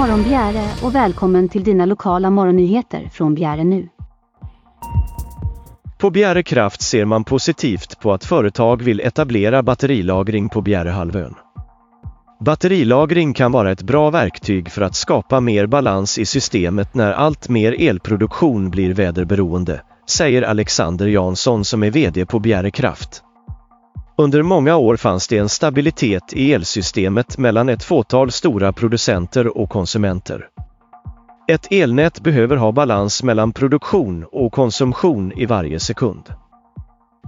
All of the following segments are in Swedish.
morgon Bjäre och välkommen till dina lokala morgonnyheter från Bjäre nu. På Bjäre Kraft ser man positivt på att företag vill etablera batterilagring på Bjärehalvön. Batterilagring kan vara ett bra verktyg för att skapa mer balans i systemet när allt mer elproduktion blir väderberoende, säger Alexander Jansson som är VD på Bjäre Kraft. Under många år fanns det en stabilitet i elsystemet mellan ett fåtal stora producenter och konsumenter. Ett elnät behöver ha balans mellan produktion och konsumtion i varje sekund.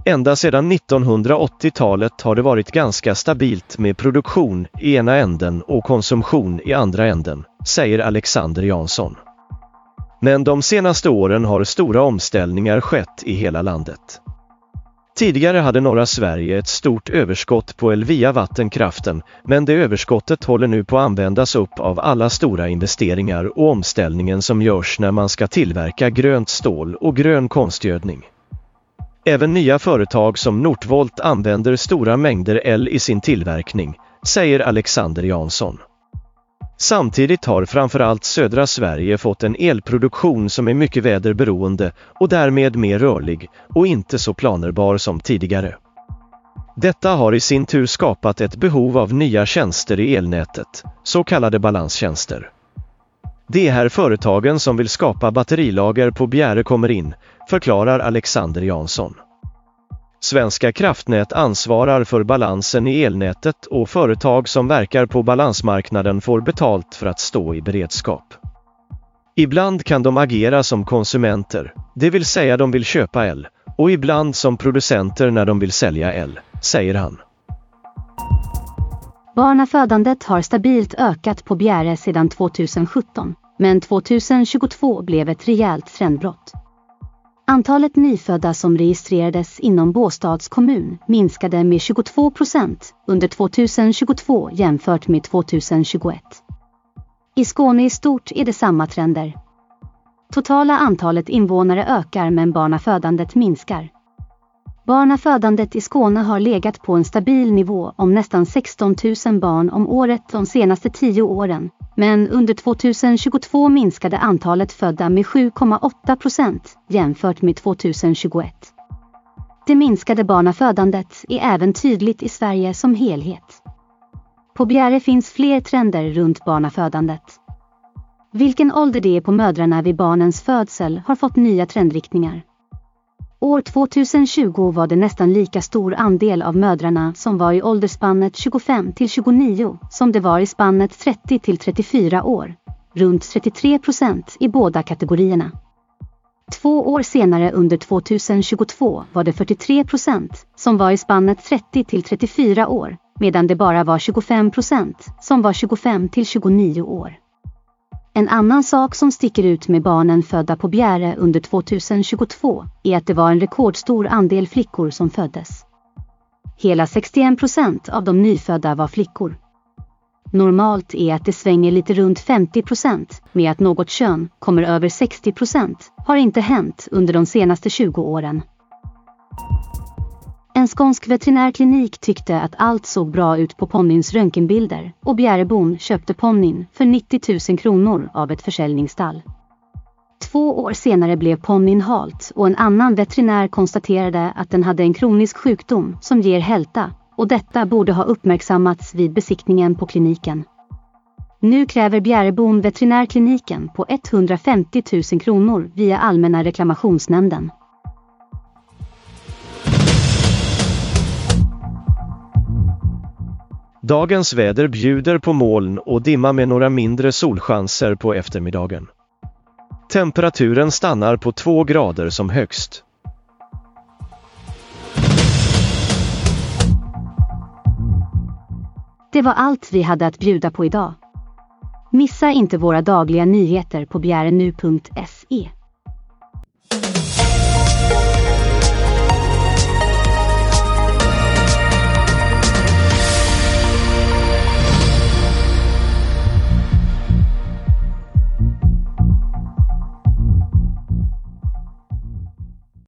Ända sedan 1980-talet har det varit ganska stabilt med produktion i ena änden och konsumtion i andra änden, säger Alexander Jansson. Men de senaste åren har stora omställningar skett i hela landet. Tidigare hade norra Sverige ett stort överskott på el via vattenkraften, men det överskottet håller nu på att användas upp av alla stora investeringar och omställningen som görs när man ska tillverka grönt stål och grön konstgödning. Även nya företag som Northvolt använder stora mängder el i sin tillverkning, säger Alexander Jansson. Samtidigt har framförallt södra Sverige fått en elproduktion som är mycket väderberoende och därmed mer rörlig och inte så planerbar som tidigare. Detta har i sin tur skapat ett behov av nya tjänster i elnätet, så kallade balanstjänster. Det är här företagen som vill skapa batterilager på Bjäre kommer in, förklarar Alexander Jansson. Svenska kraftnät ansvarar för balansen i elnätet och företag som verkar på balansmarknaden får betalt för att stå i beredskap. Ibland kan de agera som konsumenter, det vill säga de vill köpa el, och ibland som producenter när de vill sälja el, säger han. Barnafödandet har stabilt ökat på Bjäre sedan 2017, men 2022 blev ett rejält trendbrott. Antalet nyfödda som registrerades inom Båstads kommun minskade med 22 procent under 2022 jämfört med 2021. I Skåne i stort är det samma trender. Totala antalet invånare ökar men barnafödandet minskar. Barnafödandet i Skåne har legat på en stabil nivå om nästan 16 000 barn om året de senaste tio åren men under 2022 minskade antalet födda med 7,8 procent jämfört med 2021. Det minskade barnafödandet är även tydligt i Sverige som helhet. På Bjäre finns fler trender runt barnafödandet. Vilken ålder det är på mödrarna vid barnens födsel har fått nya trendriktningar. År 2020 var det nästan lika stor andel av mödrarna som var i åldersspannet 25 till 29 som det var i spannet 30 till 34 år. Runt 33 procent i båda kategorierna. Två år senare under 2022 var det 43 procent som var i spannet 30 till 34 år medan det bara var 25 procent som var 25 till 29 år. En annan sak som sticker ut med barnen födda på Bjäre under 2022 är att det var en rekordstor andel flickor som föddes. Hela 61 procent av de nyfödda var flickor. Normalt är att det svänger lite runt 50 procent, med att något kön kommer över 60 procent har inte hänt under de senaste 20 åren. En skånsk veterinärklinik tyckte att allt såg bra ut på ponnyns röntgenbilder och Bjärebon köpte ponnyn för 90 000 kronor av ett försäljningsstall. Två år senare blev ponnyn halt och en annan veterinär konstaterade att den hade en kronisk sjukdom som ger hälta och detta borde ha uppmärksammats vid besiktningen på kliniken. Nu kräver Bjärebon veterinärkliniken på 150 000 kronor via Allmänna reklamationsnämnden. Dagens väder bjuder på moln och dimma med några mindre solchanser på eftermiddagen. Temperaturen stannar på 2 grader som högst. Det var allt vi hade att bjuda på idag. Missa inte våra dagliga nyheter på bjärenu.se.